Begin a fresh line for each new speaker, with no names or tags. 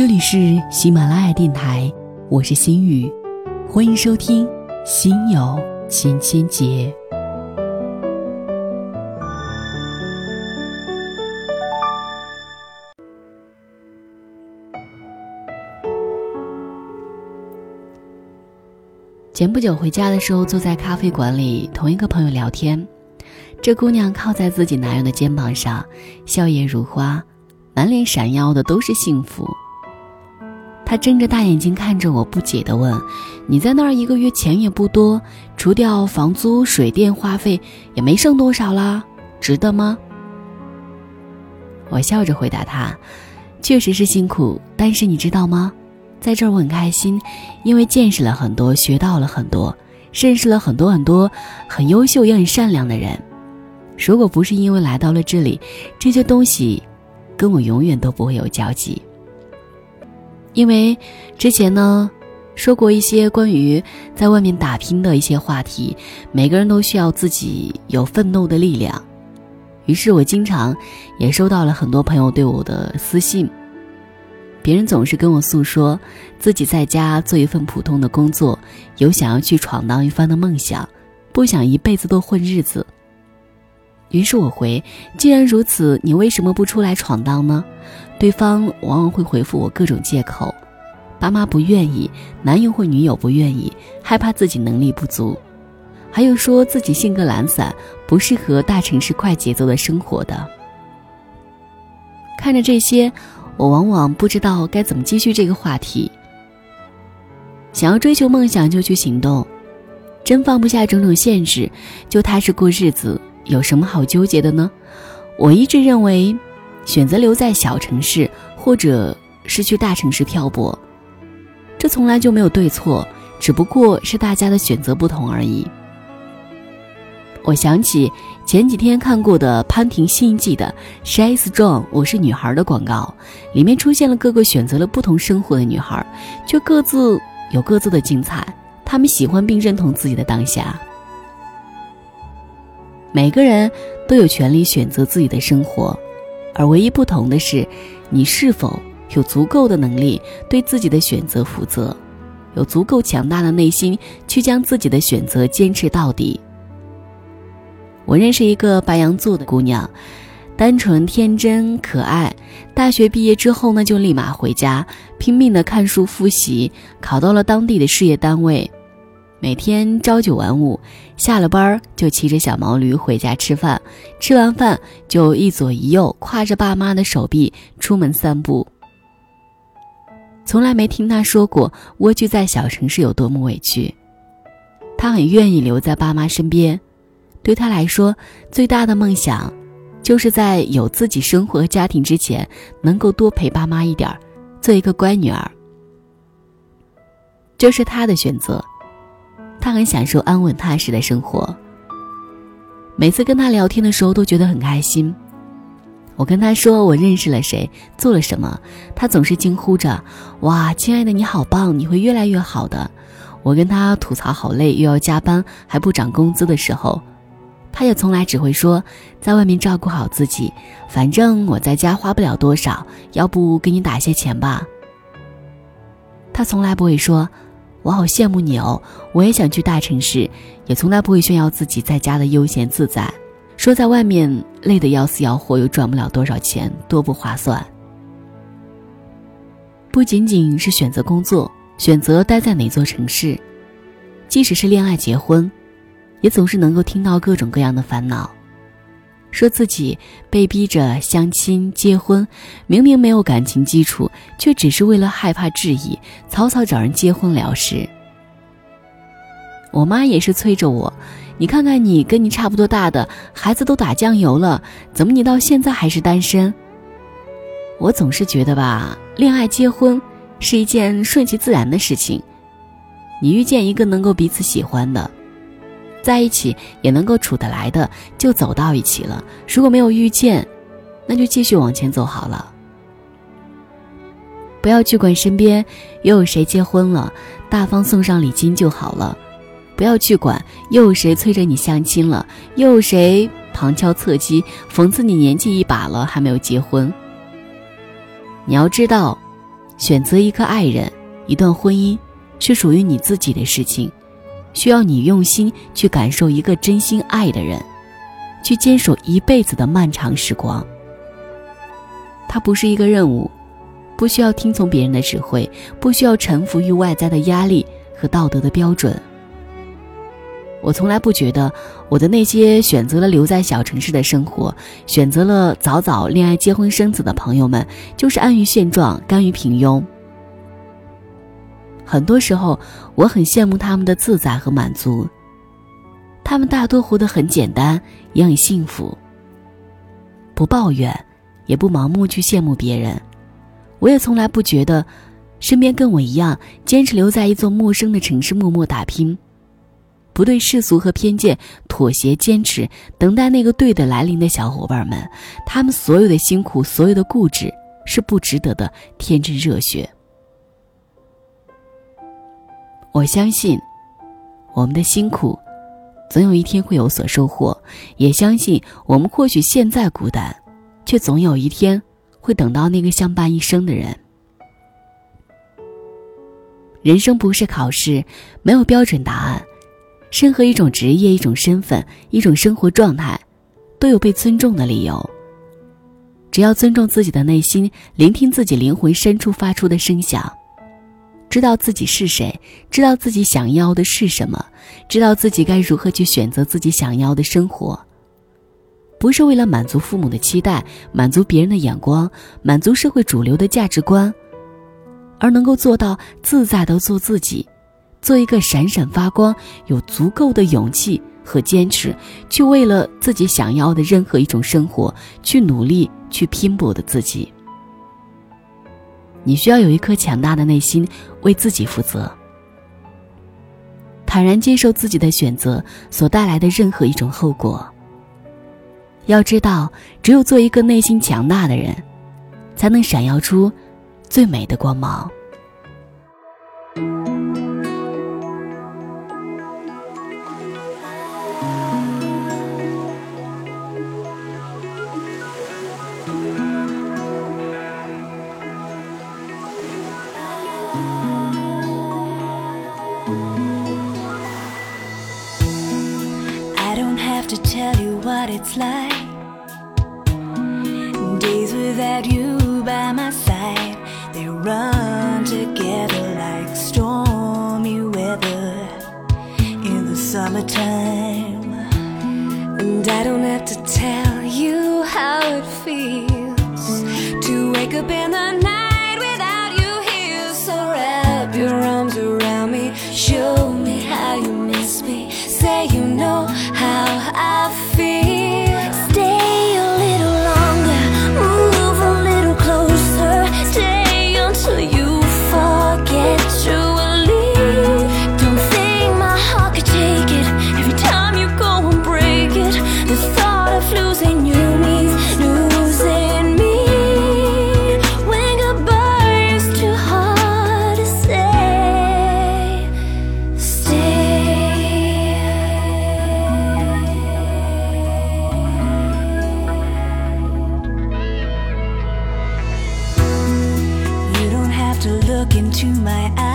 这里是喜马拉雅电台，我是心雨，欢迎收听《心有千千结》。前不久回家的时候，坐在咖啡馆里，同一个朋友聊天。这姑娘靠在自己男友的肩膀上，笑靥如花，满脸闪耀的都是幸福。他睁着大眼睛看着我，不解地问：“你在那儿一个月钱也不多，除掉房租、水电花费，也没剩多少啦，值得吗？”我笑着回答他：“确实是辛苦，但是你知道吗？”在这儿我很开心，因为见识了很多，学到了很多，认识了很多很多很优秀也很善良的人。如果不是因为来到了这里，这些东西跟我永远都不会有交集。因为之前呢说过一些关于在外面打拼的一些话题，每个人都需要自己有奋斗的力量。于是我经常也收到了很多朋友对我的私信。别人总是跟我诉说，自己在家做一份普通的工作，有想要去闯荡一番的梦想，不想一辈子都混日子。于是我回：既然如此，你为什么不出来闯荡呢？对方往往会回复我各种借口：爸妈不愿意，男友或女友不愿意，害怕自己能力不足，还有说自己性格懒散，不适合大城市快节奏的生活的。看着这些。我往往不知道该怎么继续这个话题。想要追求梦想就去行动，真放不下种种限制，就踏实过日子，有什么好纠结的呢？我一直认为，选择留在小城市，或者是去大城市漂泊，这从来就没有对错，只不过是大家的选择不同而已。我想起前几天看过的潘婷新一季的《She Strong》，我是女孩的广告，里面出现了各个选择了不同生活的女孩，却各自有各自的精彩。她们喜欢并认同自己的当下。每个人都有权利选择自己的生活，而唯一不同的是，你是否有足够的能力对自己的选择负责，有足够强大的内心去将自己的选择坚持到底。我认识一个白羊座的姑娘，单纯、天真、可爱。大学毕业之后呢，就立马回家，拼命的看书复习，考到了当地的事业单位。每天朝九晚五，下了班就骑着小毛驴回家吃饭，吃完饭就一左一右挎着爸妈的手臂出门散步。从来没听他说过蜗居在小城市有多么委屈，他很愿意留在爸妈身边。对他来说，最大的梦想，就是在有自己生活和家庭之前，能够多陪爸妈一点做一个乖女儿。这是他的选择，他很享受安稳踏实的生活。每次跟他聊天的时候，都觉得很开心。我跟他说我认识了谁，做了什么，他总是惊呼着：“哇，亲爱的，你好棒，你会越来越好的。”我跟他吐槽好累，又要加班，还不涨工资的时候。他也从来只会说，在外面照顾好自己，反正我在家花不了多少，要不给你打些钱吧。他从来不会说，我好羡慕你哦，我也想去大城市，也从来不会炫耀自己在家的悠闲自在，说在外面累得要死要活，又赚不了多少钱，多不划算。不仅仅是选择工作，选择待在哪座城市，即使是恋爱结婚。也总是能够听到各种各样的烦恼，说自己被逼着相亲结婚，明明没有感情基础，却只是为了害怕质疑，草草找人结婚了事。我妈也是催着我，你看看你跟你差不多大的孩子都打酱油了，怎么你到现在还是单身？我总是觉得吧，恋爱结婚是一件顺其自然的事情，你遇见一个能够彼此喜欢的。在一起也能够处得来的，就走到一起了。如果没有遇见，那就继续往前走好了。不要去管身边又有谁结婚了，大方送上礼金就好了。不要去管又有谁催着你相亲了，又有谁旁敲侧击讽刺你年纪一把了还没有结婚。你要知道，选择一个爱人，一段婚姻，是属于你自己的事情，需要你用心去感受一个真心爱的人，去坚守一辈子的漫长时光。它不是一个任务，不需要听从别人的指挥，不需要臣服于外在的压力和道德的标准。我从来不觉得我的那些选择了留在小城市的生活，选择了早早恋爱、结婚、生子的朋友们，就是安于现状、甘于平庸。很多时候，我很羡慕他们的自在和满足。他们大多活得很简单，也很幸福。不抱怨，也不盲目去羡慕别人。我也从来不觉得，身边跟我一样坚持留在一座陌生的城市默默打拼。不对世俗和偏见妥协，坚持等待那个对的来临的小伙伴们，他们所有的辛苦，所有的固执，是不值得的天真热血。我相信，我们的辛苦，总有一天会有所收获；也相信，我们或许现在孤单，却总有一天会等到那个相伴一生的人。人生不是考试，没有标准答案。任何一种职业、一种身份、一种生活状态，都有被尊重的理由。只要尊重自己的内心，聆听自己灵魂深处发出的声响，知道自己是谁，知道自己想要的是什么，知道自己该如何去选择自己想要的生活。不是为了满足父母的期待，满足别人的眼光，满足社会主流的价值观，而能够做到自在的做自己。做一个闪闪发光、有足够的勇气和坚持，去为了自己想要的任何一种生活去努力、去拼搏的自己。你需要有一颗强大的内心，为自己负责，坦然接受自己的选择所带来的任何一种后果。要知道，只有做一个内心强大的人，才能闪耀出最美的光芒。It's like days without you by my side. They run together like stormy weather in the summertime. And i don't have to tell you how it feels to wake up in the night without you here. So wrap your arms around me show look into my eyes